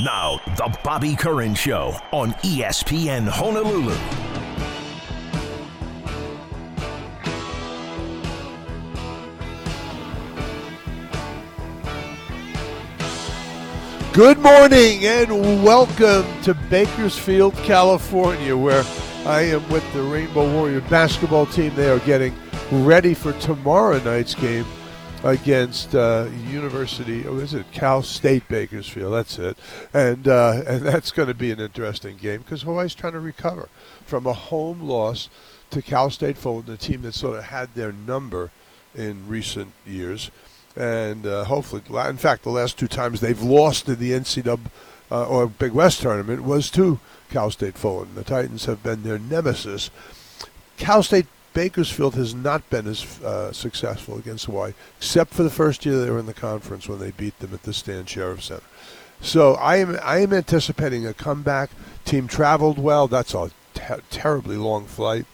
Now, the Bobby Curran Show on ESPN Honolulu. Good morning and welcome to Bakersfield, California, where I am with the Rainbow Warrior basketball team. They are getting ready for tomorrow night's game against uh, University. Oh, is it Cal State Bakersfield? That's it, and uh, and that's going to be an interesting game because Hawaii's trying to recover from a home loss to Cal State Fullerton, a team that sort of had their number in recent years and uh, hopefully, in fact, the last two times they've lost in the NCAA uh, or Big West tournament was to Cal State Fullerton. The Titans have been their nemesis. Cal State Bakersfield has not been as uh, successful against Hawaii, except for the first year they were in the conference when they beat them at the Stan Sheriff Center. So I am I am anticipating a comeback. Team traveled well. That's a ter- terribly long flight.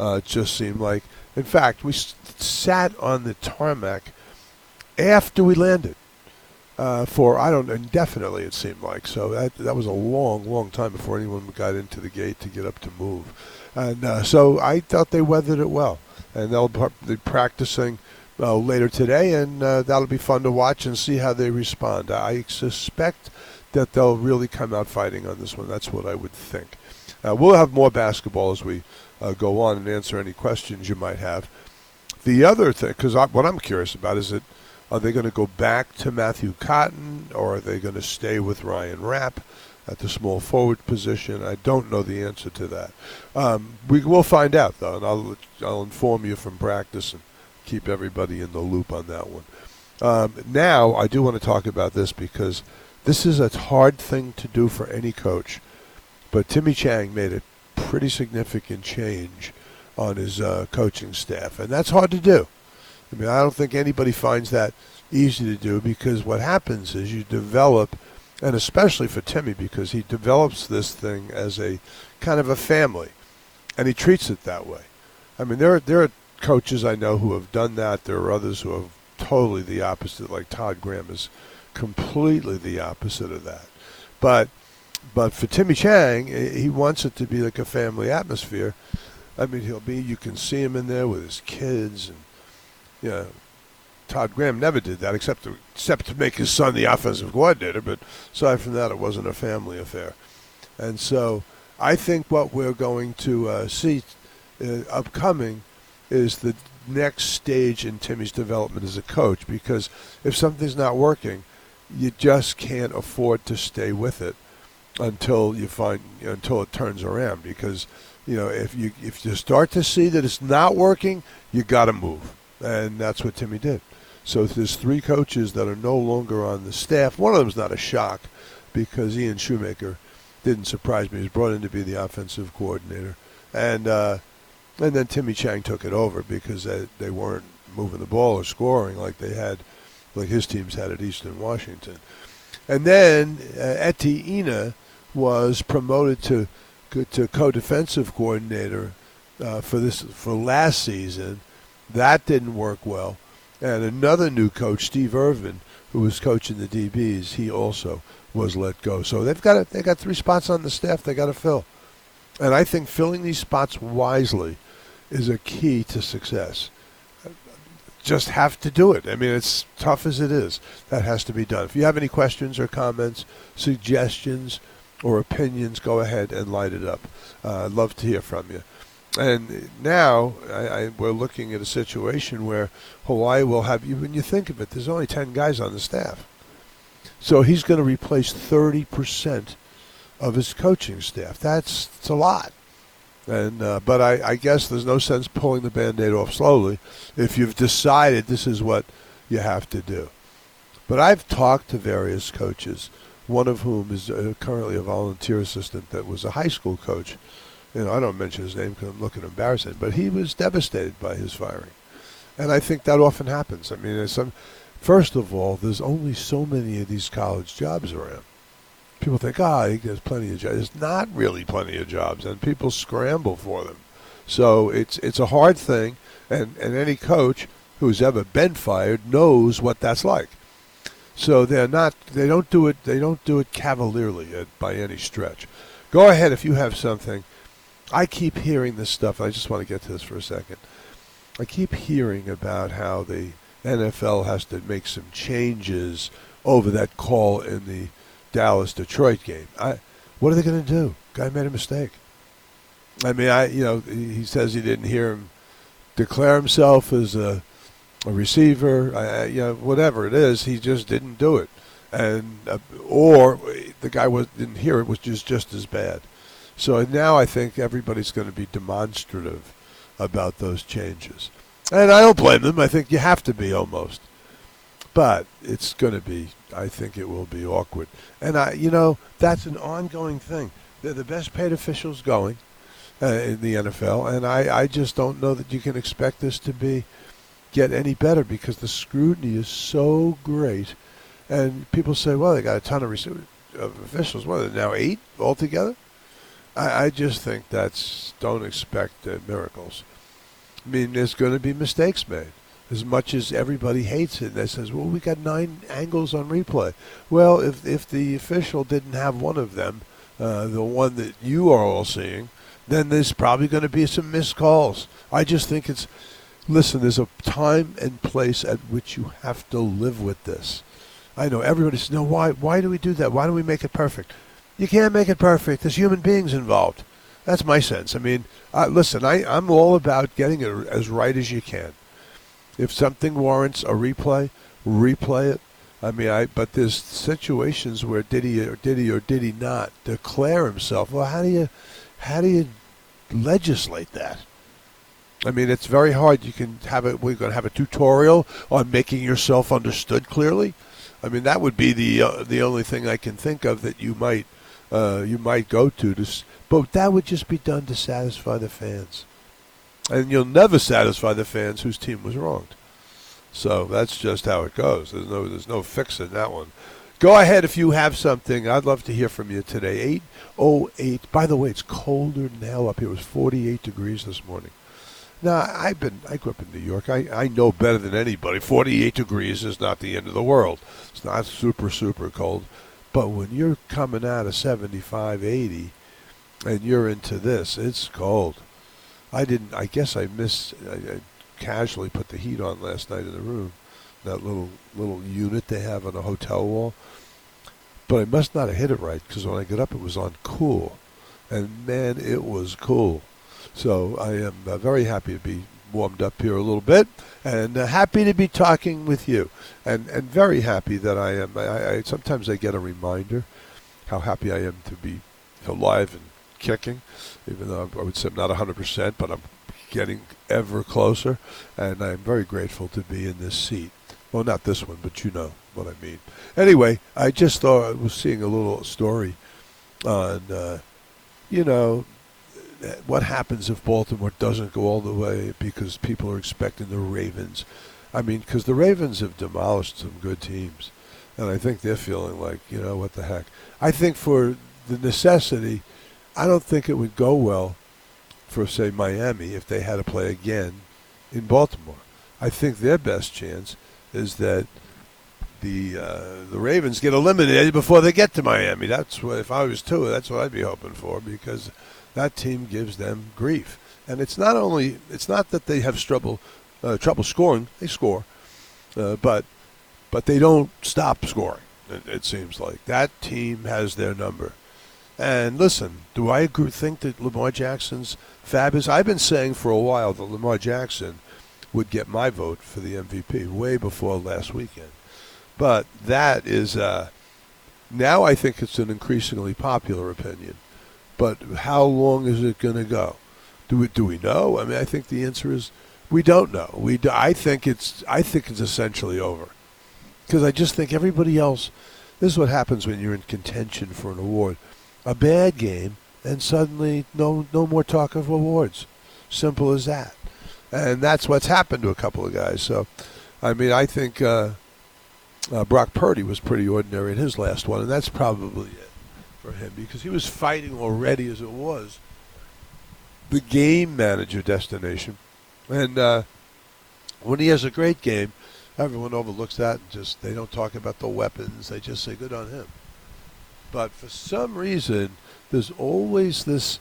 Uh, it just seemed like. In fact, we s- sat on the tarmac after we landed uh, for I don't indefinitely it seemed like so that that was a long long time before anyone got into the gate to get up to move and uh, so I thought they weathered it well. And they'll be practicing uh, later today and uh, that'll be fun to watch and see how they respond. I suspect that they'll really come out fighting on this one. That's what I would think. Uh, we'll have more basketball as we uh, go on and answer any questions you might have. The other thing because what I'm curious about is that are they going to go back to Matthew Cotton or are they going to stay with Ryan Rapp at the small forward position? I don't know the answer to that. Um, we will find out though, and I'll I'll inform you from practice and keep everybody in the loop on that one. Um, now I do want to talk about this because this is a hard thing to do for any coach, but Timmy Chang made a pretty significant change on his uh, coaching staff, and that's hard to do. I mean, I don't think anybody finds that easy to do because what happens is you develop, and especially for Timmy, because he develops this thing as a kind of a family, and he treats it that way. I mean, there are, there are coaches I know who have done that. There are others who have totally the opposite, like Todd Graham is completely the opposite of that. But but for Timmy Chang, he wants it to be like a family atmosphere. I mean, he'll be you can see him in there with his kids and you know, Todd Graham never did that except to, except to make his son the offensive coordinator. But aside from that, it wasn't a family affair. And so I think what we're going to uh, see uh, upcoming is the next stage in Timmy's development as a coach because if something's not working, you just can't afford to stay with it until you find until it turns around because you know if you if you start to see that it's not working, you got to move and that's what Timmy did. So there's three coaches that are no longer on the staff. One of them's not a shock because Ian Shoemaker didn't surprise me. He was brought in to be the offensive coordinator, and uh, and then Timmy Chang took it over because they, they weren't moving the ball or scoring like they had, like his teams had at Eastern Washington. And then uh, Eti Ina was promoted to to co-defensive coordinator uh, for this for last season that didn't work well. And another new coach, Steve Irvin, who was coaching the DBs, he also was let go. So they've got a, they got three spots on the staff they got to fill. And I think filling these spots wisely is a key to success. Just have to do it. I mean, it's tough as it is. That has to be done. If you have any questions or comments, suggestions, or opinions, go ahead and light it up. Uh, I'd love to hear from you. And now I, I, we're looking at a situation where Hawaii will have you. When you think of it, there's only ten guys on the staff, so he's going to replace thirty percent of his coaching staff. That's, that's a lot. And uh, but I, I guess there's no sense pulling the band-aid off slowly if you've decided this is what you have to do. But I've talked to various coaches, one of whom is uh, currently a volunteer assistant that was a high school coach you know, I don't mention his name because I'm looking embarrassing, but he was devastated by his firing. And I think that often happens. I mean, some, first of all, there's only so many of these college jobs around. People think, ah, oh, there's plenty of jobs. There's not really plenty of jobs, and people scramble for them. So it's it's a hard thing, and, and any coach who's ever been fired knows what that's like. So they're not. They don't do it. They don't do it cavalierly by any stretch. Go ahead if you have something. I keep hearing this stuff. And I just want to get to this for a second. I keep hearing about how the NFL has to make some changes over that call in the Dallas Detroit game. I, what are they going to do? Guy made a mistake. I mean, I you know he says he didn't hear him declare himself as a, a receiver. I, you know, whatever it is, he just didn't do it, and uh, or the guy was didn't hear it, which is just as bad. So now I think everybody's going to be demonstrative about those changes, and I don't blame them. I think you have to be almost, but it's going to be. I think it will be awkward, and I, you know, that's an ongoing thing. They're the best paid officials going uh, in the NFL, and I, I just don't know that you can expect this to be get any better because the scrutiny is so great, and people say, well, they got a ton of, of officials. What, now eight altogether? I, I just think that's don't expect uh, miracles. I mean, there's going to be mistakes made. As much as everybody hates it, they says, "Well, we got nine angles on replay." Well, if if the official didn't have one of them, uh, the one that you are all seeing, then there's probably going to be some missed calls. I just think it's listen, there's a time and place at which you have to live with this. I know everybody says, no, why, why do we do that? Why don't we make it perfect? You can't make it perfect. There's human beings involved. That's my sense. I mean, listen, I, I'm all about getting it as right as you can. If something warrants a replay, replay it. I mean, I but there's situations where did he or did he or did he not declare himself? Well, how do you how do you legislate that? I mean, it's very hard. You can have it. We're going to have a tutorial on making yourself understood clearly. I mean, that would be the uh, the only thing I can think of that you might uh, you might go to. To, but that would just be done to satisfy the fans, and you'll never satisfy the fans whose team was wronged. So that's just how it goes. There's no there's no fixing that one. Go ahead if you have something. I'd love to hear from you today. 808. By the way, it's colder now up here. It was 48 degrees this morning. Now, I've been, I grew up in New York. I, I know better than anybody. 48 degrees is not the end of the world. It's not super, super cold. But when you're coming out of 75, 80, and you're into this, it's cold. I didn't, I guess I missed, I, I casually put the heat on last night in the room that little little unit they have on the hotel wall. But I must not have hit it right because when I got up, it was on cool, and man, it was cool. So I am uh, very happy to be warmed up here a little bit, and uh, happy to be talking with you, and and very happy that I am. I, I sometimes I get a reminder how happy I am to be alive and kicking, even though I would say I'm not 100%, but I'm getting ever closer, and I'm very grateful to be in this seat. Well, not this one, but you know what I mean. Anyway, I just thought I was seeing a little story on, uh, you know, what happens if Baltimore doesn't go all the way because people are expecting the Ravens. I mean, because the Ravens have demolished some good teams, and I think they're feeling like, you know, what the heck. I think for the necessity, I don't think it would go well for, say, Miami if they had to play again in Baltimore. I think their best chance is that the uh, the Ravens get eliminated before they get to Miami. That's what if I was two, that's what I'd be hoping for because that team gives them grief. And it's not only it's not that they have trouble uh, trouble scoring; they score, uh, but but they don't stop scoring. It, it, seems like that team has their number. And listen, do I agree, think that Lamar Jackson's fabulous? I've been saying for a while that Lamar Jackson would get my vote for the MVP way before last weekend. But that is uh, now I think it's an increasingly popular opinion. But how long is it going to go? Do we do we know? I mean, I think the answer is we don't know. We do, I think it's I think it's essentially over because I just think everybody else. This is what happens when you're in contention for an award. A bad game, and suddenly no no more talk of awards. Simple as that and that's what's happened to a couple of guys. So, I mean, I think uh, uh, Brock Purdy was pretty ordinary in his last one, and that's probably it for him because he was fighting already as it was the game manager destination, and uh, when he has a great game, everyone overlooks that and just they don't talk about the weapons. They just say good on him. But for some reason, there's always this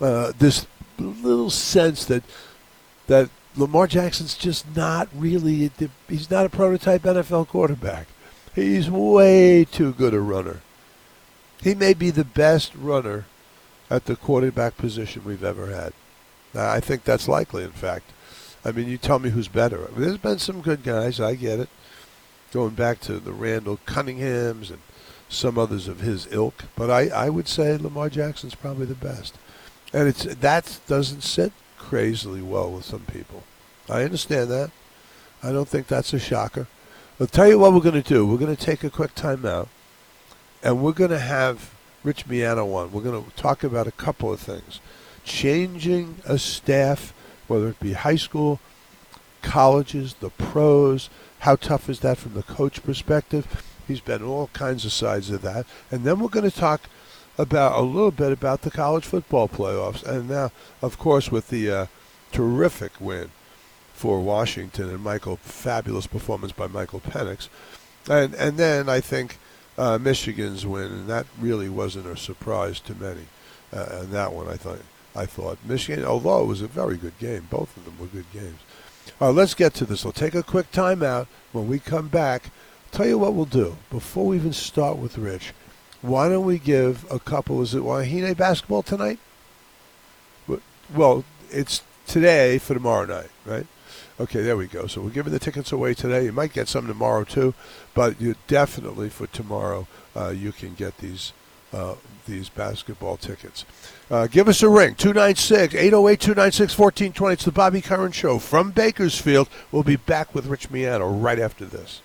uh, this little sense that that Lamar Jackson's just not really he's not a prototype NFL quarterback. He's way too good a runner. He may be the best runner at the quarterback position we've ever had. I think that's likely, in fact. I mean, you tell me who's better. There's been some good guys, I get it. Going back to the Randall Cunninghams and some others of his ilk, but I, I would say Lamar Jackson's probably the best. And it's that doesn't sit crazily well with some people. I understand that. I don't think that's a shocker. I'll tell you what we're going to do. We're going to take a quick timeout, and we're going to have Rich Miano on. We're going to talk about a couple of things. Changing a staff, whether it be high school, colleges, the pros, how tough is that from the coach perspective? He's been all kinds of sides of that. And then we're going to talk about a little bit about the college football playoffs. And now, of course, with the uh, terrific win for Washington and Michael, fabulous performance by Michael Penix. And, and then I think uh, Michigan's win, and that really wasn't a surprise to many. Uh, and that one, I thought, I thought Michigan, although it was a very good game, both of them were good games. All right, let's get to this. We'll take a quick timeout. When we come back, tell you what we'll do. Before we even start with Rich, why don't we give a couple? Is it Wahine basketball tonight? Well, it's today for tomorrow night, right? Okay, there we go. So we're giving the tickets away today. You might get some tomorrow too, but you definitely for tomorrow uh, you can get these uh, these basketball tickets. Uh, give us a ring 296 808 296 1420. It's the Bobby Curran Show from Bakersfield. We'll be back with Rich Miano right after this.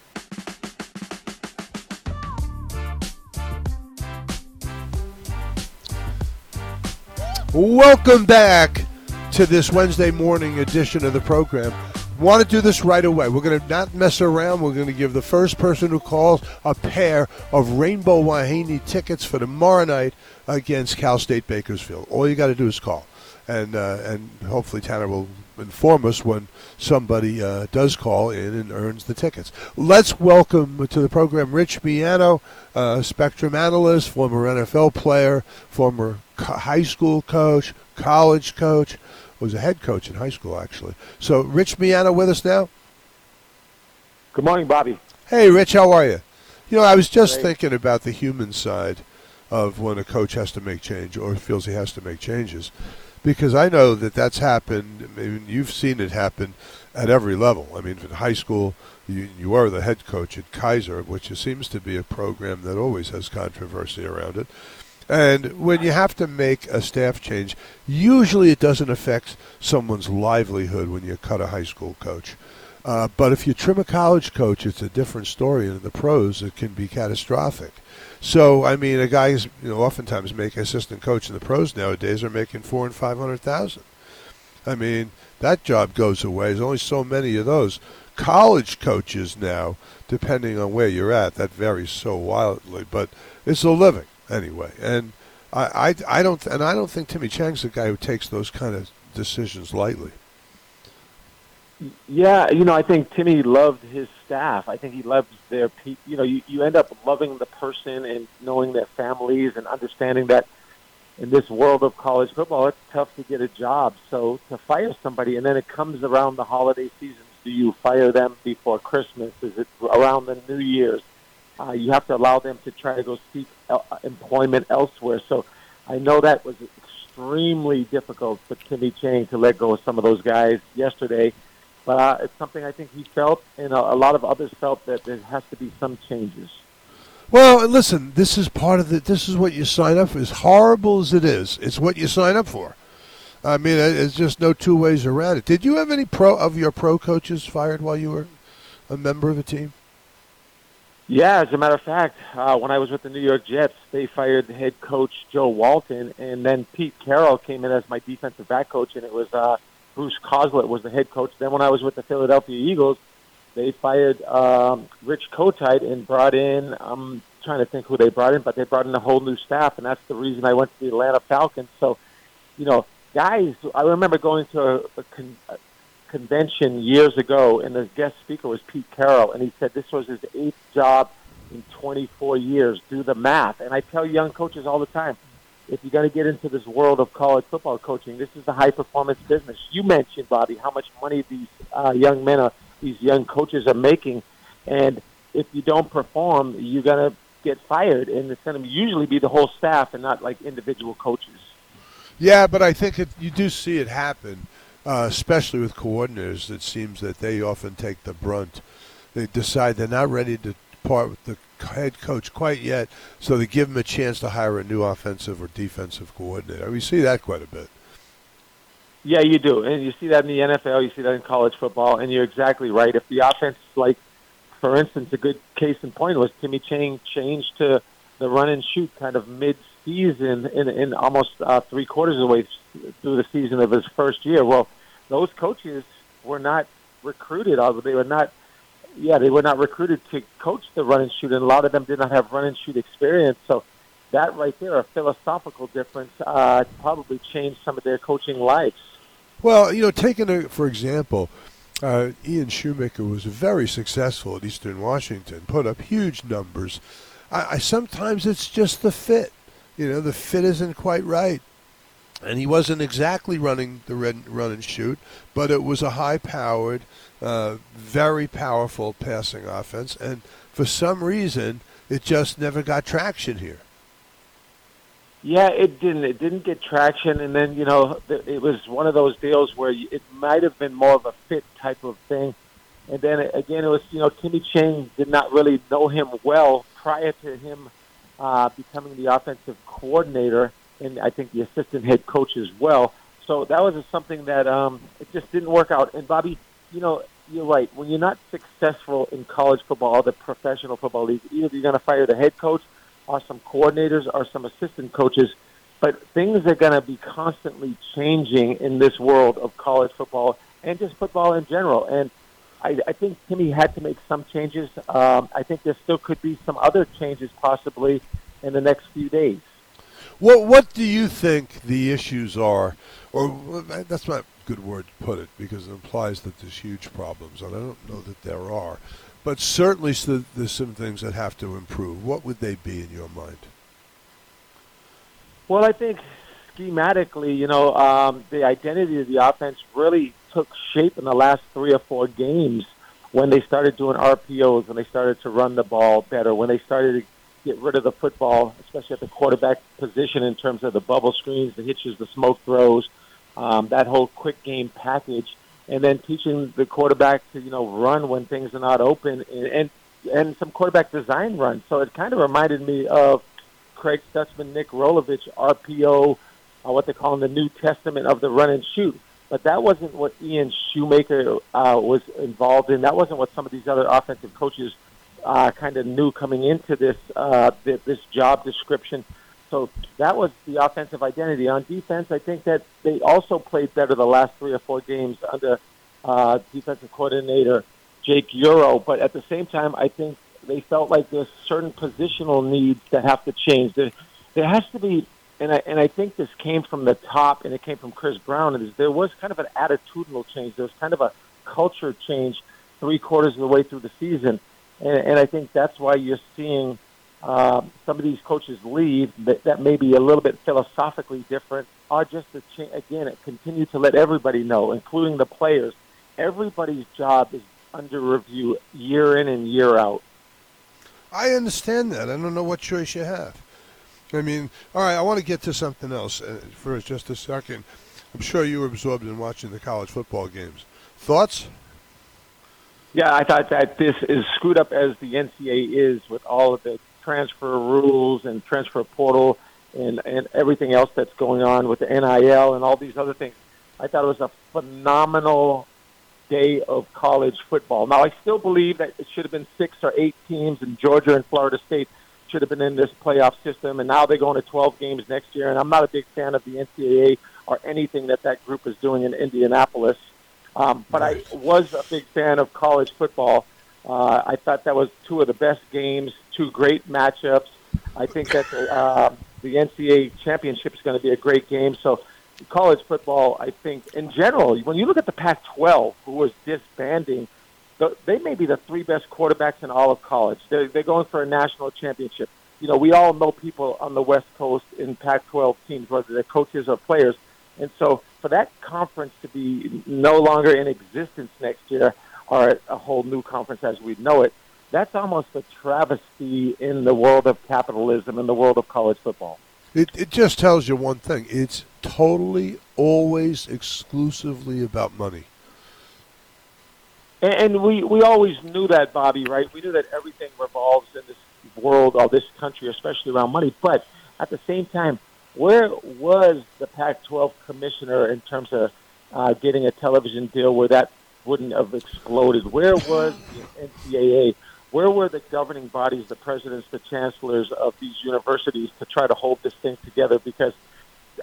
Welcome back to this Wednesday morning edition of the program want to do this right away. We're going to not mess around. We're going to give the first person who calls a pair of Rainbow Wahine tickets for tomorrow night against Cal State Bakersfield. All you got to do is call, and uh, and hopefully Tanner will inform us when somebody uh, does call in and earns the tickets. Let's welcome to the program Rich Miano, uh, Spectrum analyst, former NFL player, former high school coach, college coach was a head coach in high school, actually. So, Rich Miano with us now. Good morning, Bobby. Hey, Rich, how are you? You know, I was just Great. thinking about the human side of when a coach has to make change or feels he has to make changes, because I know that that's happened. I mean, you've seen it happen at every level. I mean, in high school, you, you are the head coach at Kaiser, which seems to be a program that always has controversy around it. And when you have to make a staff change, usually it doesn't affect someone's livelihood when you cut a high school coach. Uh, but if you trim a college coach, it's a different story. And in the pros, it can be catastrophic. So, I mean, a guys, you know, oftentimes make assistant coach in the pros nowadays are making four and five hundred thousand. I mean, that job goes away. There's only so many of those. College coaches now, depending on where you're at, that varies so wildly, but it's a living anyway. And I, I, I don't, and I don't think Timmy Chang's the guy who takes those kind of decisions lightly. Yeah, you know, I think Timmy loved his staff. I think he loved their people. You know, you, you end up loving the person and knowing their families and understanding that in this world of college football, it's tough to get a job. So to fire somebody, and then it comes around the holiday seasons, do you fire them before Christmas? Is it around the New Year's? Uh, you have to allow them to try to go seek uh, employment elsewhere. So I know that was extremely difficult for Timmy Chang to let go of some of those guys yesterday. But uh, it's something I think he felt, and a, a lot of others felt that there has to be some changes. Well, listen, this is part of the. This is what you sign up for. As horrible as it is, it's what you sign up for. I mean, it's just no two ways around it. Did you have any pro of your pro coaches fired while you were a member of a team? Yeah, as a matter of fact, uh, when I was with the New York Jets, they fired the head coach Joe Walton, and then Pete Carroll came in as my defensive back coach, and it was uh, Bruce Coslet was the head coach. Then when I was with the Philadelphia Eagles, they fired um, Rich Kotite and brought in. I'm trying to think who they brought in, but they brought in a whole new staff, and that's the reason I went to the Atlanta Falcons. So, you know, guys, I remember going to a, a, convention years ago, and the guest speaker was Pete Carroll, and he said this was his eighth job in 24 years. Do the math. And I tell young coaches all the time, if you're going to get into this world of college football coaching, this is the high performance business. You mentioned, Bobby, how much money these uh, young men, are, these young coaches are making, and if you don't perform, you're going to get fired, and it's going to usually be the whole staff and not like individual coaches. Yeah, but I think it, you do see it happen, uh, especially with coordinators. It seems that they often take the brunt. They decide they're not ready to part with the head coach quite yet, so they give him a chance to hire a new offensive or defensive coordinator. We see that quite a bit. Yeah, you do, and you see that in the NFL. You see that in college football, and you're exactly right. If the offense, like for instance, a good case in point was Timmy Chang changed to the run and shoot kind of mid-season in, in almost uh, three quarters of the way through the season of his first year. Well, those coaches were not recruited, they were not yeah, they were not recruited to coach the run and shoot, and a lot of them did not have run and shoot experience. So that right there, a philosophical difference, uh, probably changed some of their coaching lives. Well, you know, taking a, for example, uh, Ian Shoemaker was very successful at Eastern Washington, put up huge numbers. I, I sometimes it's just the fit. You know, the fit isn't quite right and he wasn't exactly running the red run and shoot, but it was a high-powered, uh, very powerful passing offense, and for some reason, it just never got traction here. Yeah, it didn't. It didn't get traction, and then you know it was one of those deals where it might have been more of a fit type of thing, and then again it was you know Timmy Chang did not really know him well prior to him uh, becoming the offensive coordinator and I think the assistant head coach as well. So that was something that um, it just didn't work out. And Bobby, you know, you're right. When you're not successful in college football or the professional football league, either you're going to fire the head coach or some coordinators or some assistant coaches. But things are going to be constantly changing in this world of college football and just football in general. And I, I think Timmy had to make some changes. Um, I think there still could be some other changes possibly in the next few days. What What do you think the issues are, or that's not a good word to put it because it implies that there's huge problems, and I don't know that there are, but certainly there's some things that have to improve. What would they be in your mind? Well, I think schematically, you know, um, the identity of the offense really took shape in the last three or four games when they started doing RPOs, when they started to run the ball better, when they started to get rid of the football, especially at the quarterback position in terms of the bubble screens, the hitches, the smoke throws, um, that whole quick game package, and then teaching the quarterback to you know run when things are not open, and and, and some quarterback design runs. So it kind of reminded me of Craig Stutzmann, Nick Rolovich, RPO, uh, what they call in the New Testament of the run and shoot. But that wasn't what Ian Shoemaker uh, was involved in. That wasn't what some of these other offensive coaches uh, kind of knew coming into this uh, this job description. So that was the offensive identity. On defense, I think that they also played better the last three or four games under uh, defensive coordinator Jake Yoro. But at the same time, I think they felt like there's certain positional needs that have to change. There, there has to be, and I, and I think this came from the top, and it came from Chris Brown. Is there was kind of an attitudinal change. There was kind of a culture change three quarters of the way through the season and, and I think that's why you're seeing uh, some of these coaches leave that, that may be a little bit philosophically different, or just to cha- again continue to let everybody know, including the players, everybody's job is under review year in and year out. I understand that. I don't know what choice you have. I mean, all right, I want to get to something else uh, for just a second. I'm sure you were absorbed in watching the college football games. Thoughts? Yeah, I thought that this is screwed up as the NCAA is with all of the transfer rules and transfer portal and, and everything else that's going on with the NIL and all these other things. I thought it was a phenomenal day of college football. Now, I still believe that it should have been six or eight teams, and Georgia and Florida State should have been in this playoff system, and now they're going to 12 games next year. And I'm not a big fan of the NCAA or anything that that group is doing in Indianapolis. Um, but I was a big fan of college football. Uh, I thought that was two of the best games, two great matchups. I think that uh, the NCAA championship is going to be a great game. So college football, I think, in general, when you look at the Pac-12, who was disbanding, they may be the three best quarterbacks in all of college. They're, they're going for a national championship. You know, we all know people on the West Coast in Pac-12 teams, whether they're coaches or players. And so for that conference to be no longer in existence next year, or a whole new conference as we know it, that's almost a travesty in the world of capitalism, in the world of college football. It, it just tells you one thing. It's totally, always, exclusively about money. And, and we, we always knew that, Bobby, right? We knew that everything revolves in this world or this country, especially around money. But at the same time, where was the Pac-12 commissioner in terms of uh, getting a television deal where that wouldn't have exploded? Where was the NCAA? Where were the governing bodies, the presidents, the chancellors of these universities to try to hold this thing together? Because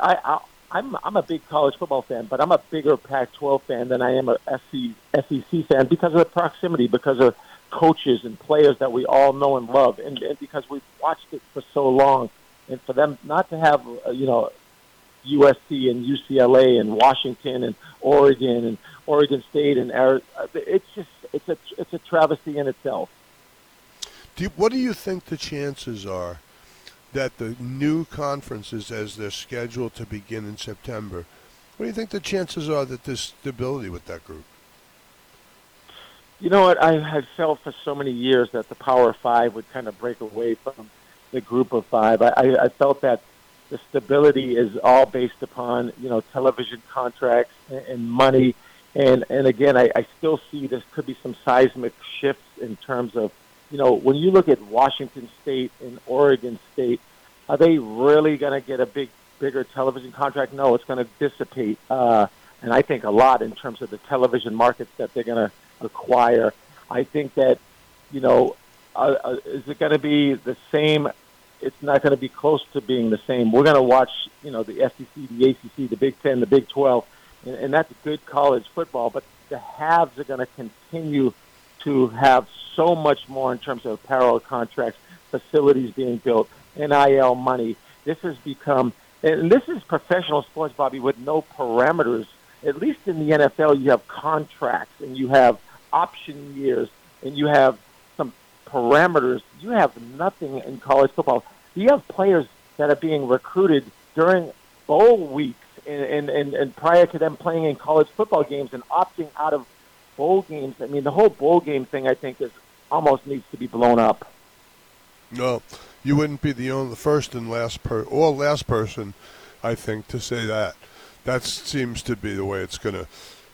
I, I I'm I'm a big college football fan, but I'm a bigger Pac-12 fan than I am a SC, SEC fan because of the proximity, because of coaches and players that we all know and love, and, and because we've watched it for so long, and for them not to have uh, you know USC and UCLA and Washington and Oregon and Oregon State and Arizona, it's just it's a it's a travesty in itself. Do you, what do you think the chances are that the new conferences, as they're scheduled to begin in September, what do you think the chances are that there's stability with that group? You know what? I have felt for so many years that the Power Five would kind of break away from the Group of Five. I, I, felt that the stability is all based upon you know television contracts and, and money, and and again, I, I still see this could be some seismic shifts in terms of you know, when you look at Washington State and Oregon State, are they really going to get a big, bigger television contract? No, it's going to dissipate, uh, and I think a lot in terms of the television markets that they're going to acquire. I think that, you know, uh, uh, is it going to be the same? It's not going to be close to being the same. We're going to watch, you know, the SEC, the ACC, the Big Ten, the Big Twelve, and, and that's good college football. But the halves are going to continue to have so much more in terms of apparel contracts, facilities being built, NIL money. This has become, and this is professional sports, Bobby, with no parameters. At least in the NFL, you have contracts and you have option years and you have some parameters. You have nothing in college football. Do you have players that are being recruited during bowl weeks and, and, and, and prior to them playing in college football games and opting out of bowl games. I mean, the whole bowl game thing, I think, is almost needs to be blown up. No, you wouldn't be the only, the first and last per or last person, I think, to say that. That seems to be the way it's gonna,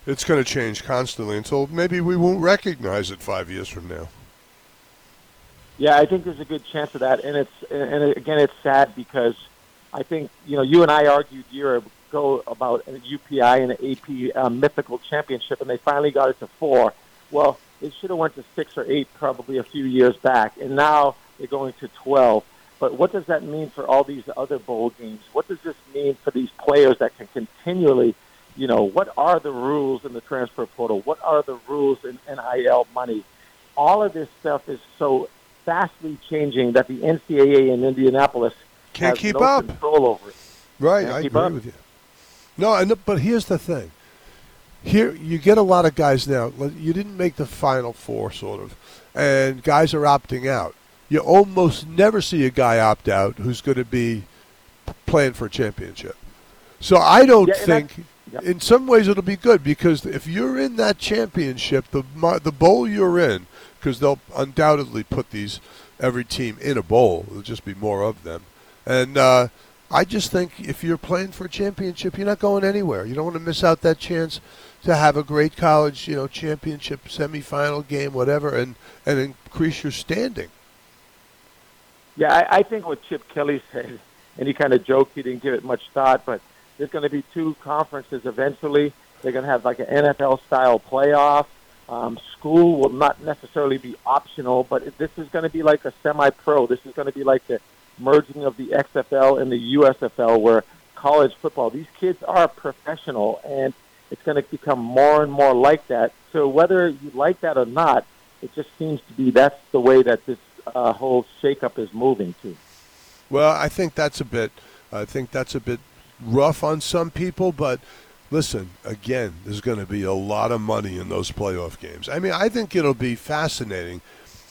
it's gonna change constantly until maybe we won't recognize it five years from now. Yeah, I think there's a good chance of that, and it's and again, it's sad because I think you know you and I argued year ago about a UPI and an AP um, mythical championship, and they finally got it to four. Well, it should have went to six or eight probably a few years back, and now they're going to 12. But what does that mean for all these other bowl games? What does this mean for these players that can continually, you know, what are the rules in the transfer portal? What are the rules in NIL money? All of this stuff is so fastly changing that the NCAA in Indianapolis can't keep no up. control over it. Right, can't I agree up. with you. No, and but here's the thing here you get a lot of guys now. You didn't make the final four, sort of, and guys are opting out. You almost never see a guy opt out who's going to be playing for a championship. So I don't yeah, think. Yep. In some ways, it'll be good because if you're in that championship, the the bowl you're in, because they'll undoubtedly put these every team in a bowl. There'll just be more of them, and uh, I just think if you're playing for a championship, you're not going anywhere. You don't want to miss out that chance to have a great college, you know, championship semifinal game, whatever, and and increase your standing. Yeah, I, I think what Chip Kelly said, he kind of joked, he didn't give it much thought, but there's going to be two conferences eventually. They're going to have like an NFL style playoff. Um, school will not necessarily be optional, but this is going to be like a semi-pro. This is going to be like the merging of the XFL and the USFL, where college football. These kids are professional, and it's going to become more and more like that. So whether you like that or not, it just seems to be that's the way that this uh, whole shakeup is moving to. Well, I think that's a bit. I think that's a bit rough on some people, but listen, again, there's going to be a lot of money in those playoff games. I mean, I think it'll be fascinating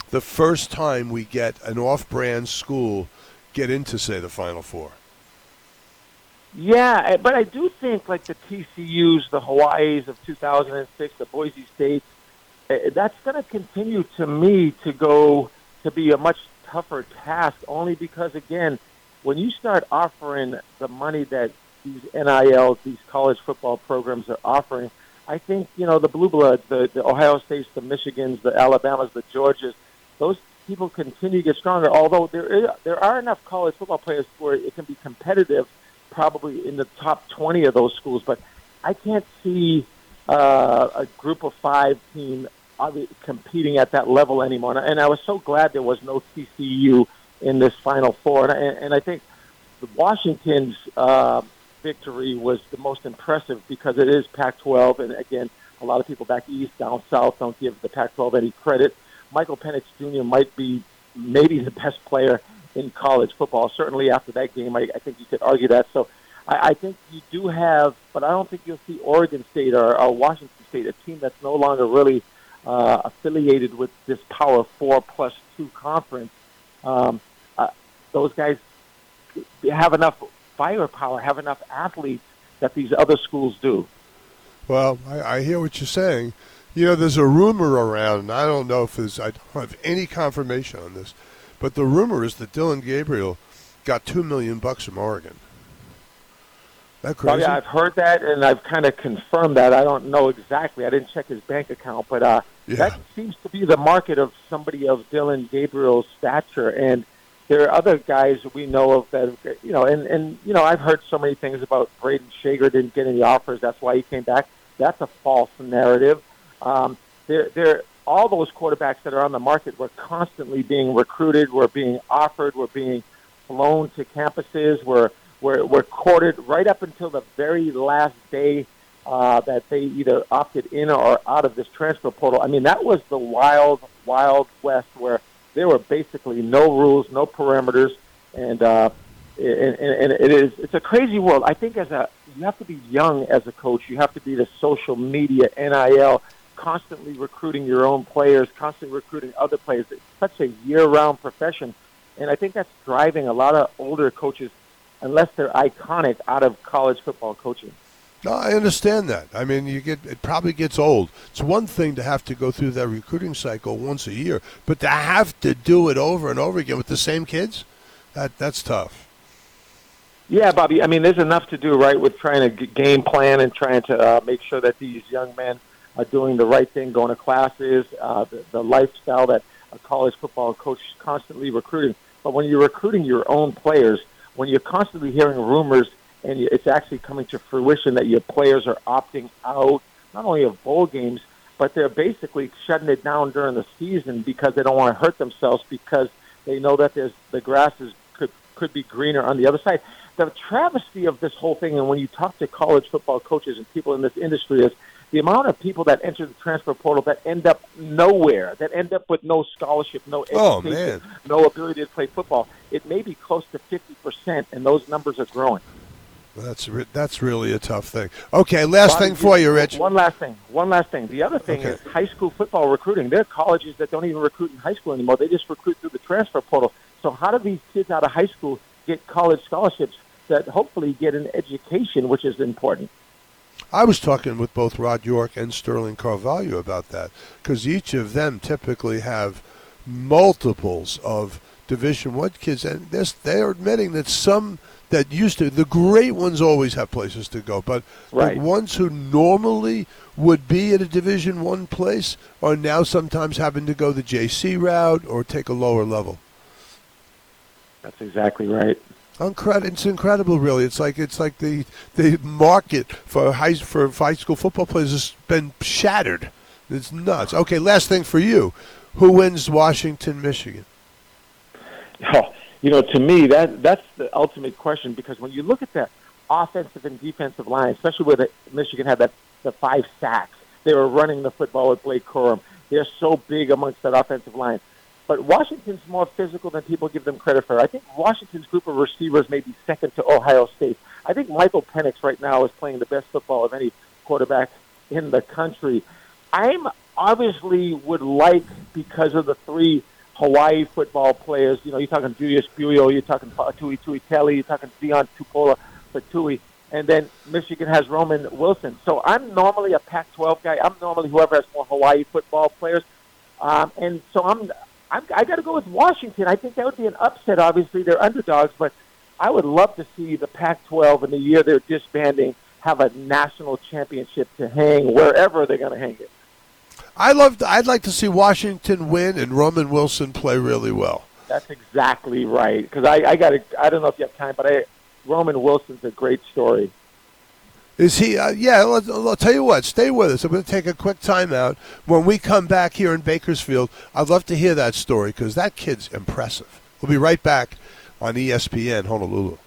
the first time we get an off-brand school get into, say, the Final Four. Yeah, but I do think like the TCU's, the Hawaii's of 2006, the Boise States, eh, that's going to continue to me to go to be a much tougher task only because again, when you start offering the money that these NILs, these college football programs are offering, I think you know the blue bloods, the, the Ohio States, the Michigans, the Alabamas, the Georgias, those people continue to get stronger. Although there is, there are enough college football players where it can be competitive, probably in the top twenty of those schools. But I can't see uh, a group of five team competing at that level anymore. And I was so glad there was no TCU in this Final Four. And I, and I think Washington's uh, victory was the most impressive because it is Pac-12, and again, a lot of people back east, down south, don't give the Pac-12 any credit. Michael Penix Jr. might be maybe the best player in college football. Certainly after that game, I, I think you could argue that. So I, I think you do have, but I don't think you'll see Oregon State or, or Washington State, a team that's no longer really uh, affiliated with this Power Four plus two conference. Um, uh, those guys have enough firepower, have enough athletes that these other schools do. Well, I, I hear what you're saying. You know, there's a rumor around, and I don't know if there's, I don't have any confirmation on this, but the rumor is that Dillon Gabriel got two million bucks from Oregon. That crazy? Well, yeah, I've heard that, and I've kind of confirmed that. I don't know exactly. I didn't check his bank account, but uh, yeah. that seems to be the market of somebody of Dillon Gabriel's stature. And there are other guys that we know of that, you know, and and you know, I've heard so many things about Brayden Schager didn't get any offers. That's why he came back. That's a false narrative. Um, there, there, all those quarterbacks that are on the market were constantly being recruited, were being offered, were being flown to campuses, were were, were courted right up until the very last day uh, that they either opted in or out of this transfer portal. I mean, that was the wild, wild west where there were basically no rules, no parameters, and uh, and, and it is it's a crazy world. I think as a you have to be young as a coach. You have to be the social media NIL, constantly recruiting your own players, constantly recruiting other players. It's such a year-round profession, and I think that's driving a lot of older coaches unless they're iconic out of college football coaching. No, I understand that. I mean, you get it probably gets old. It's one thing to have to go through that recruiting cycle once a year, but to have to do it over and over again with the same kids, that that's tough. Yeah, Bobby. I mean, there's enough to do, right, with trying to game plan and trying to uh, make sure that these young men are doing the right thing, going to classes, uh, the, the lifestyle that a college football coach is constantly recruiting. But when you're recruiting your own players, when you're constantly hearing rumors and it's actually coming to fruition that your players are opting out, not only of bowl games, but they're basically shutting it down during the season because they don't want to hurt themselves because they know that there's the grass is could could be greener on the other side. The travesty of this whole thing, and when you talk to college football coaches and people in this industry, is the amount of people that enter the transfer portal that end up nowhere, that end up with no scholarship, no oh, education, oh, no ability to play football, it may be close to 50%, and those numbers are growing. That's re- that's really a tough thing. Okay, last thing for you, Rich. One last thing. One last thing. The other thing okay. is high school football recruiting. There are colleges that don't even recruit in high school anymore. They just recruit through the transfer portal. So how do these kids out of high school get college scholarships that hopefully get an education, which is important? I was talking with both Rod York and Sterling Carvalho about that because each of them typically have multiples of Division One kids, and they're admitting that some that used to the great ones always have places to go, but right. the ones who normally would be at a Division One place are now sometimes having to go the JC route or take a lower level. That's exactly right. It's incredible, really. It's like it's like the the market for high for high school football players has been shattered. It's nuts. Okay, last thing for you: Who wins Washington, Michigan? Oh, you know, to me, that that's the ultimate question because when you look at the offensive and defensive line, especially where the, Michigan had that the five sacks, they were running the football with Blake Corum. They're so big amongst that offensive line. but Washington's more physical than people give them credit for. I think Washington's group of receivers may be second to Ohio State. I think Michael Penix right now is playing the best football of any quarterback in the country. I'm obviously would like because of the three Hawaii football players. You know, you're talking Julius Buelow, you're talking Tui Tui Kelly, you're talking Dion Tupola for Tui, and then Michigan has Roman Wilson. So I'm normally a Pac-12 guy. I'm normally whoever has more Hawaii football players, um, and so I'm I'm, I got to go with Washington. I think that would be an upset. Obviously, they're underdogs, but I would love to see the Pac-12 in the year they're disbanding have a national championship to hang wherever they're going to hang it. I love. I'd like to see Washington win and Roman Wilson play really well. That's exactly right. Because I, I got. I don't know if you have time, but I, Roman Wilson's a great story. Is he? Uh, yeah, I'll tell you what. Stay with us. I'm going to take a quick timeout. When we come back here in Bakersfield, I'd love to hear that story because that kid's impressive. We'll be right back on ESPN Honolulu.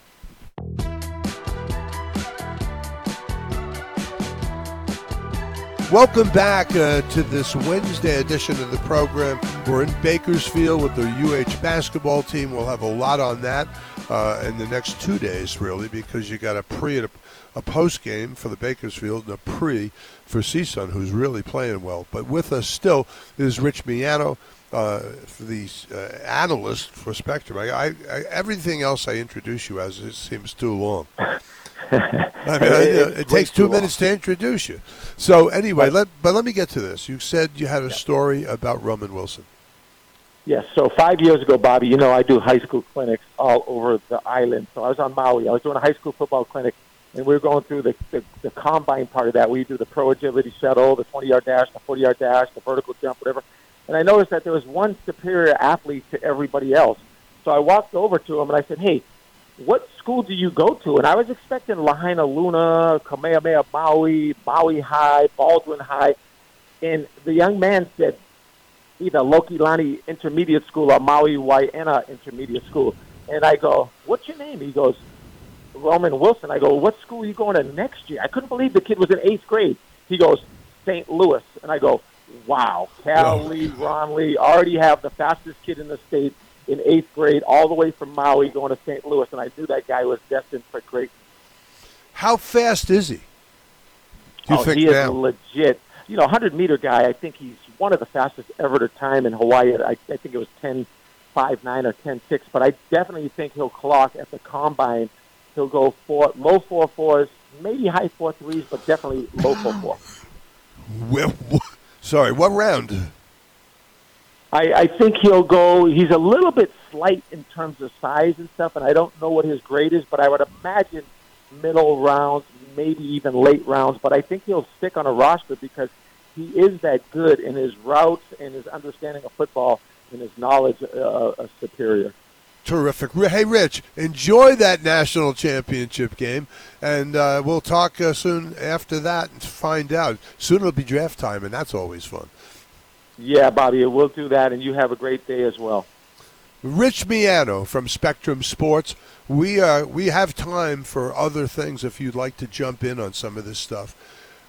Welcome back uh, to this Wednesday edition of the program. We're in Bakersfield with the UH basketball team. We'll have a lot on that uh, in the next two days, really, because you got a pre and a a post game for the Bakersfield and a pre for CSUN, who's really playing well. But with us still is Rich Miano, uh, the uh, analyst for Spectrum. I, I, I, everything else I introduce you as it seems too long. I mean, it, it takes two minutes to introduce you. So anyway, let but let me get to this. You said you had a story about Roman Wilson. Yes. So five years ago, Bobby, you know I do high school clinics all over the island. So I was on Maui. I was doing a high school football clinic and we were going through the, the, the combine part of that. We do the pro agility shuttle, the 20 yard dash, the 40 yard dash, the vertical jump, whatever. And I noticed that there was one superior athlete to everybody else. So I walked over to him and I said, "Hey, what school do you go to?" And I was expecting Lahainaluna, Kamehameha Maui, Maui High, Baldwin High, and the young man said, either Lokelani Intermediate School or Maui Waena Intermediate School. And I go, "What's your name?" He goes, Roman Wilson. I go, what school are you going to next year? I couldn't believe the kid was in eighth grade. He goes, St. Louis. And I go, wow, Cal Lee, Ron Lee already have the fastest kid in the state in eighth grade, all the way from Maui going to St. Louis. And I knew that guy was destined for greatness. How fast is he? Oh, he now? is legit. You know, 100 meter guy. I think he's one of the fastest ever to time in Hawaii. I, I think it was 10 5 9 or 10 6. But I definitely think he'll clock at the combine – He'll go four, low four fours, maybe high four threes, but definitely low four four. Well, sorry, what round? I, I think he'll go. He's a little bit slight in terms of size and stuff, and I don't know what his grade is, but I would imagine middle rounds, maybe even late rounds. But I think he'll stick on a roster because he is that good in his routes and his understanding of football and his knowledge uh, uh, superior. Terrific. Hey, Rich, enjoy that national championship game, and uh, we'll talk uh, soon after that and find out. Soon it'll be draft time, and that's always fun. Yeah, Bobby, we'll do that, and you have a great day as well. Rich Miano from Spectrum Sports. We uh, we have time for other things if you'd like to jump in on some of this stuff.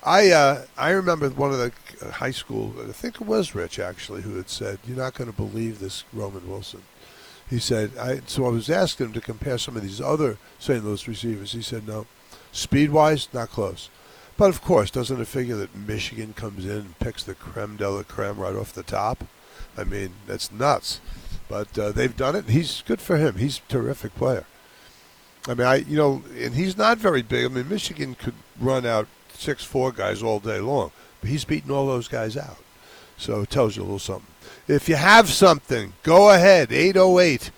I uh, I remember one of the high school, I think it was Rich actually, who had said, "You're not going to believe this Roman Wilson." He said, I, so I was asking him to compare some of these other St. Louis receivers. He said, no, speed wise, not close. But of course, doesn't it figure that Michigan comes in and picks the creme de la creme right off the top? I mean, that's nuts. But uh, they've done it. He's good for him. He's a terrific player. I mean, I you know, and he's not very big. I mean, Michigan could run out six four guys all day long, but he's beating all those guys out. So it tells you a little something. If you have something, go ahead. 808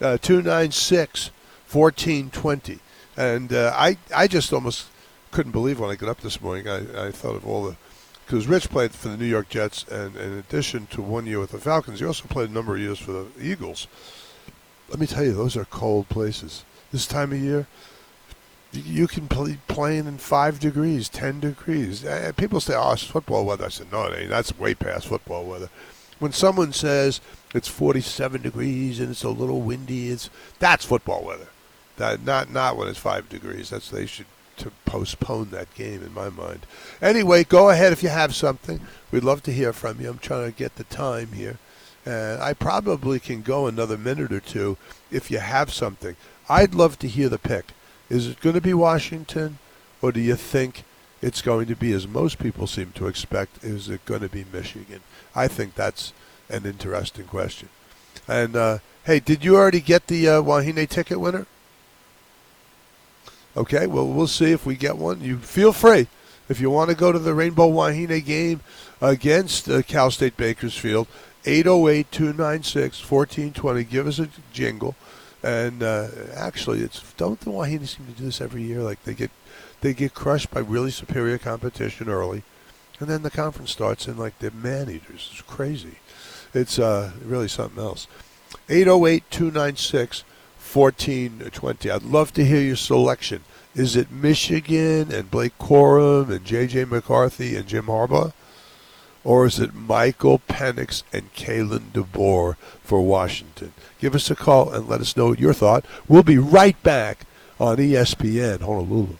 uh, 296 1420. And uh, I, I just almost couldn't believe when I got up this morning. I, I thought of all the. Because Rich played for the New York Jets, and in addition to one year with the Falcons, he also played a number of years for the Eagles. Let me tell you, those are cold places. This time of year, you can play playing in five degrees, ten degrees. Uh, people say, "Oh, it's football weather." I said, "No, it ain't. That's way past football weather." When someone says it's 47 degrees and it's a little windy, it's that's football weather. That not not when it's five degrees. That's they should to postpone that game in my mind. Anyway, go ahead if you have something. We'd love to hear from you. I'm trying to get the time here. and I probably can go another minute or two if you have something. I'd love to hear the pick. Is it going to be Washington, or do you think it's going to be, as most people seem to expect, is it going to be Michigan? I think that's an interesting question. And uh, hey, did you already get the uh, Wahine ticket winner? Okay, well, we'll see if we get one. You feel free if you want to go to the Rainbow Wahine game against uh, Cal State Bakersfield. 808 296 1420. Give us a jingle. And uh, actually, it's don't the Wahine seem to do this every year? Like they get they get crushed by really superior competition early, and then the conference starts and like they're man eaters. It's crazy. It's uh, really something else. 808 296 1420. I'd love to hear your selection. Is it Michigan and Blake Corum and J.J. McCarthy and Jim Harbaugh? Or is it Michael Penix and Kalen DeBoer for Washington? Give us a call and let us know your thought. We'll be right back on ESPN Honolulu.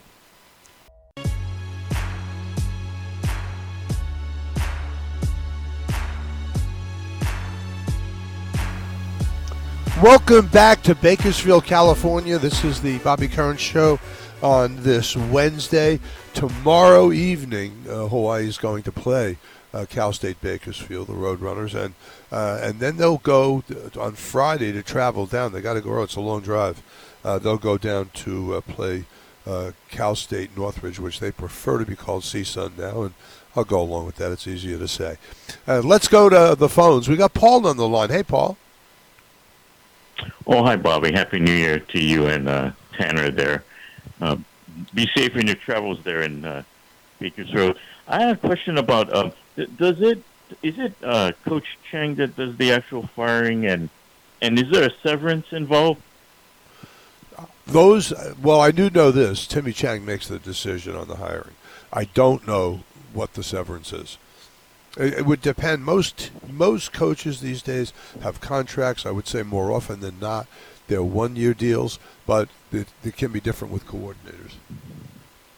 Welcome back to Bakersfield, California. This is the Bobby Curran Show on this Wednesday. Tomorrow evening, uh, Hawaii is going to play uh, Cal State Bakersfield, the Roadrunners, and uh, and then they'll go to, on Friday to travel down. They got to go. It's a long drive. Uh, they'll go down to uh, play uh, Cal State Northridge, which they prefer to be called CSUN now, and I'll go along with that. It's easier to say. Uh, let's go to the phones. We got Paul on the line. Hey, Paul. Oh, hi, Bobby. Happy New Year to you and Tanner there. be safe in your travels there in Bakersfield. I have a question about um, does it is it uh, Coach Chang that does the actual firing, and and is there a severance involved? Those well, I do know this. Timmy Chang makes the decision on the hiring. I don't know what the severance is. It, would depend. Most most coaches these days have contracts. I would say more often than not, they're one-year deals, but it, it can be different with coordinators.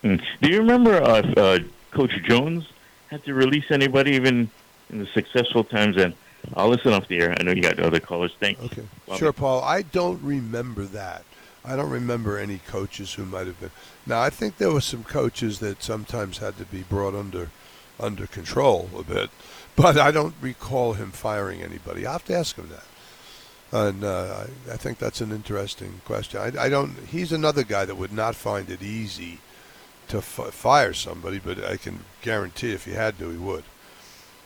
Mm. Do you remember uh, uh, Coach Jones had to release anybody even in the successful times. And I'll listen off the air. I know you got other callers. Thank you. Okay. Sure, Paul. I don't remember that. I don't remember any coaches who might have been. Now, I think there were some coaches that sometimes had to be brought under under control a bit, but I don't recall him firing anybody. I have to ask him that. And uh, I, I think that's an interesting question. I, I don't. He's another guy that would not find it easy to f- fire somebody, but I can guarantee if he had to, he would.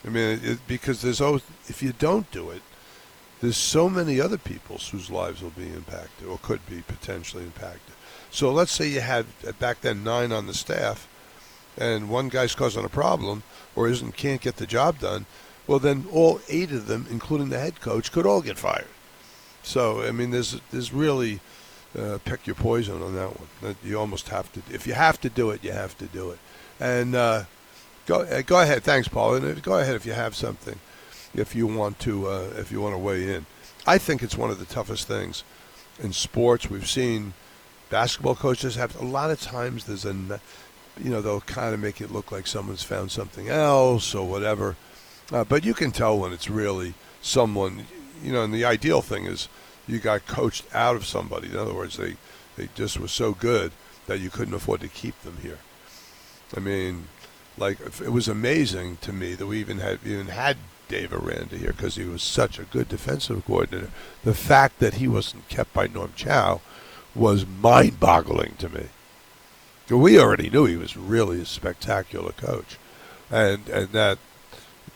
I mean, it, because there's always, if you don't do it, there's so many other people's whose lives will be impacted or could be potentially impacted. So let's say you had back then nine on the staff, and one guy's causing a problem or isn't can't get the job done. Well, then all eight of them, including the head coach, could all get fired. So I mean, there's there's really uh, pick your poison on that one. You almost have to. If you have to do it, you have to do it. And uh, go uh, go ahead. Thanks, Paul. And uh, go ahead if you have something. If you want to, uh, if you want to weigh in, I think it's one of the toughest things in sports. We've seen basketball coaches have a lot of times. There's a, you know, they'll kind of make it look like someone's found something else or whatever. Uh, but you can tell when it's really someone. You know, and the ideal thing is you got coached out of somebody. In other words, they, they just were so good that you couldn't afford to keep them here. I mean, like it was amazing to me that we even had even had Dave Aranda here because he was such a good defensive coordinator. The fact that he wasn't kept by Norm Chow was mind-boggling to me. We already knew he was really a spectacular coach, and and that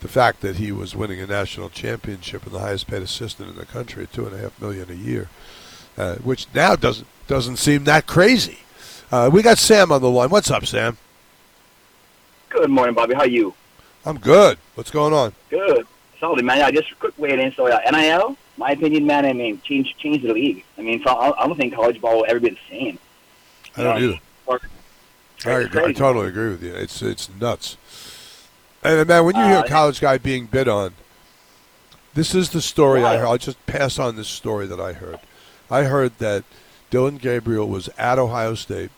the fact that he was winning a national championship and the highest paid assistant in the country at two and a half million a year, uh, which now doesn't doesn't seem that crazy. Uh, we got Sam on the line. What's up, Sam? Good morning, Bobby. How are you? I'm good. What's going on? Good. Solid, man. Yeah, just a quick weigh in. So, uh, NIL, my opinion, man. I mean, change change the league. I mean, I don't think college ball will ever be the same. I don't either. I, I, totally agree with you. It's it's nuts. And man, when you hear a uh, college guy being bid on, this is the story I heard. I'll just pass on this story that I heard. I heard that Dillon Gabriel was at Ohio State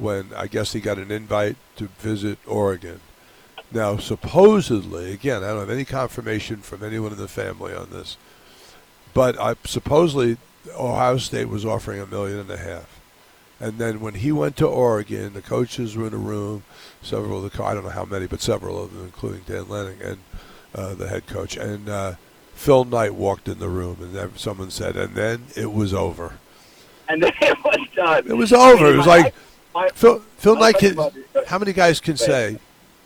when I guess he got an invite to visit Oregon, Now, supposedly, again, I don't have any confirmation from anyone in the family on this, but I, supposedly Ohio State was offering a million and a half. And then when he went to Oregon, the coaches were in a room, several of the, I don't know how many, but several of them, including Dan Lanning and uh, the head coach. And uh, Phil Knight walked in the room, and then someone said, and then it was over. And then it was done. It was over. It was My- like my- Phil, Phil Knight can. How many guys can say,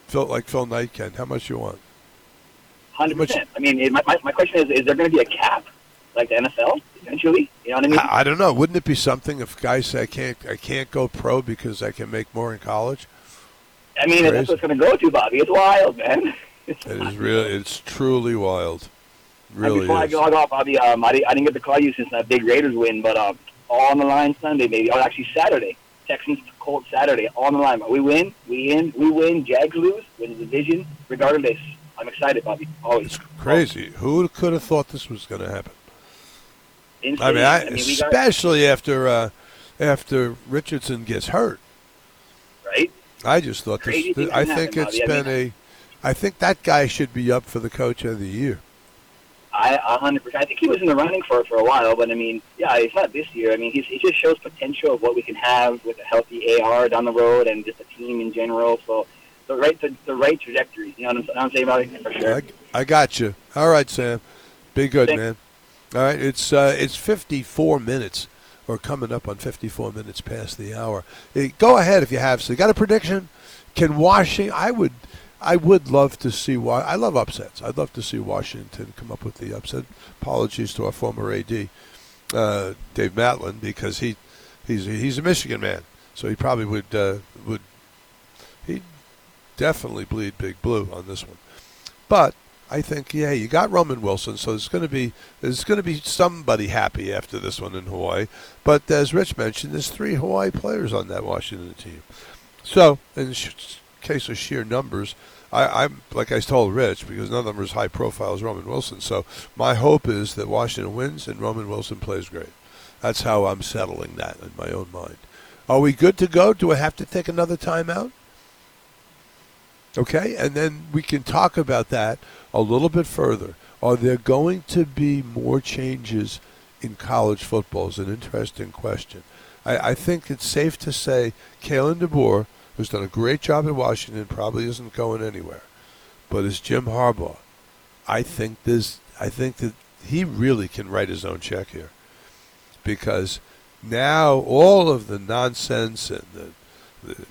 Phil, like Phil Knight can? How much you want? Hundred percent. I mean, it, my my question is: Is there going to be a cap, like the NFL, eventually? You know what I mean? I, I don't know. Wouldn't it be something if guys say I can't, I can't go pro because I can make more in college? I mean, that's what it's going to go to, Bobby. It's wild, man. It's It wild. is really, it's truly wild. And Really before I is. log off, Bobby, um, I, didn't, I didn't get to call you since that big Raiders win, but um, all on the line Sunday, baby. Oh, actually Saturday. Texans Colts Saturday, all on the line. We win, we win, we win. Jags lose, win the division. Regardless, I'm excited, Bobby. Always. It's crazy. Who could have thought this was going to happen? I mean, I, we got especially after uh, after Richardson gets hurt. right. I just thought Crazy this. I think happen, it's Bobby. I been a. I think that guy should be up for the coach of the year. I a hundred percent. I think he was in the running for it for a while, but I mean, yeah, it's not this year. I mean, he's, he just shows potential of what we can have with a healthy AR down the road and just a team in general. So the right the, the right trajectory. You know what I'm, I'm saying about it for sure. I, I got you. All right, Sam. Be good, Thanks. man. All right, it's uh, it's 54 minutes, or coming up on 54 minutes past the hour. Eh, go ahead if you have. So, you got a prediction? Can Washington? I would, I would love to see. Why I love upsets. I'd love to see Washington come up with the upset. Apologies to our former AD, uh, Dave Matlin, because he, he's he's a Michigan man, so he probably would uh, would he definitely bleed big blue on this one. But I think, yeah, you got Roman Wilson, so there's going to be there's going to be somebody happy after this one in Hawaii. But as Rich mentioned, there's three Hawaii players on that Washington team. So, in sh- case of sheer numbers, I, I'm like I told Rich because none of them are as high profile as Roman Wilson. So my hope is that Washington wins and Roman Wilson plays great. That's how I'm settling that in my own mind. Are we good to go? Do I have to take another timeout? Okay, and then we can talk about that a little bit further. Are there going to be more changes in college football? Is an interesting question. I, I think it's safe to say Kalen DeBoer, who's done a great job at Washington, probably isn't going anywhere. But as Jim Harbaugh, I think there's, I think that he really can write his own check here, because now all of the nonsense and the, the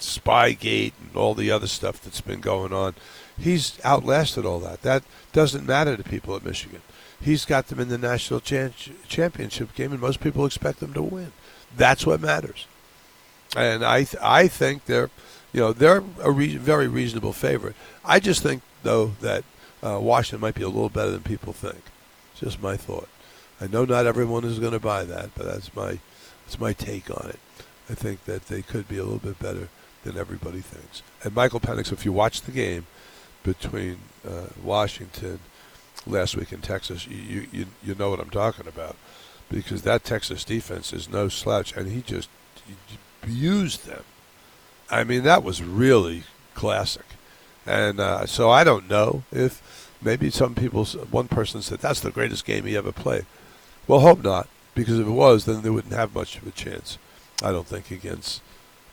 Spygate and all the other stuff that's been going on. He's outlasted all that. That doesn't matter to people at Michigan. He's got them in the national championship game, and most people expect them to win. That's what matters. And I, th- I think they're, you know, they're a re- very reasonable favorite. I just think though that uh, Washington might be a little better than people think. It's just my thought. I know not everyone is going to buy that, but that's my, that's my take on it. I think that they could be a little bit better than everybody thinks. And Michael Penix, if you watch the game between uh, Washington last week in Texas, you, you you know what I'm talking about because that Texas defense is no slouch, and he just abused them. I mean, that was really classic. And uh, so I don't know if maybe some people, one person said that's the greatest game he ever played. Well, hope not, because if it was, then they wouldn't have much of a chance. I don't think against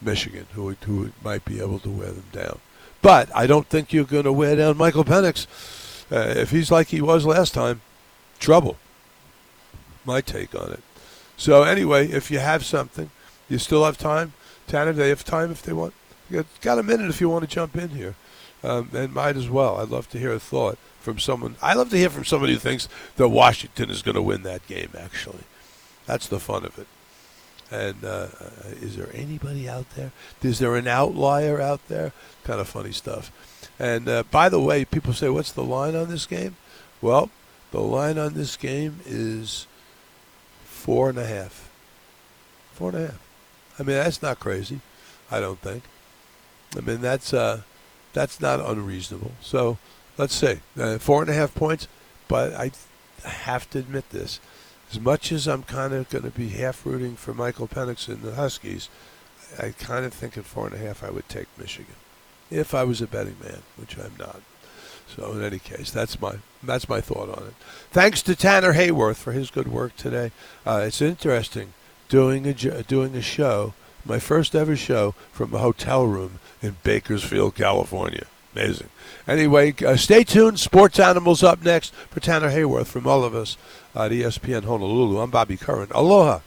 Michigan, who who might be able to wear them down. But I don't think you're going to wear down Michael Penix. Uh, if he's like he was last time, trouble. My take on it. So anyway, if you have something, you still have time. Tanner, they have time if they want. You got, a minute if you want to jump in here, um, and might as well. I'd love to hear a thought from someone. I love to hear from somebody who thinks that Washington is going to win that game. Actually, that's the fun of it. And uh, is there anybody out there? Is there an outlier out there? Kind of funny stuff. And uh, by the way, people say, "What's the line on this game?" Well, the line on this game is four and a half. Four and a half. I mean, that's not crazy. I don't think. I mean, that's uh, that's not unreasonable. So let's see, uh, four and a half points. But I have to admit this: as much as I'm kind of going to be half rooting for Michael Penix and the Huskies, I kind of think at four and a half I would take Michigan. if I was a betting man, which I'm not. So in any case, that's my that's my thought on it. Thanks to Tanner Hayworth for his good work today. Uh, it's interesting doing a doing a show, my first ever show from a hotel room in Bakersfield, California. Amazing. Anyway, uh, stay tuned. Sports Animals up next for Tanner Hayworth from all of us at ESPN Honolulu. I'm Bobby Curran. Aloha.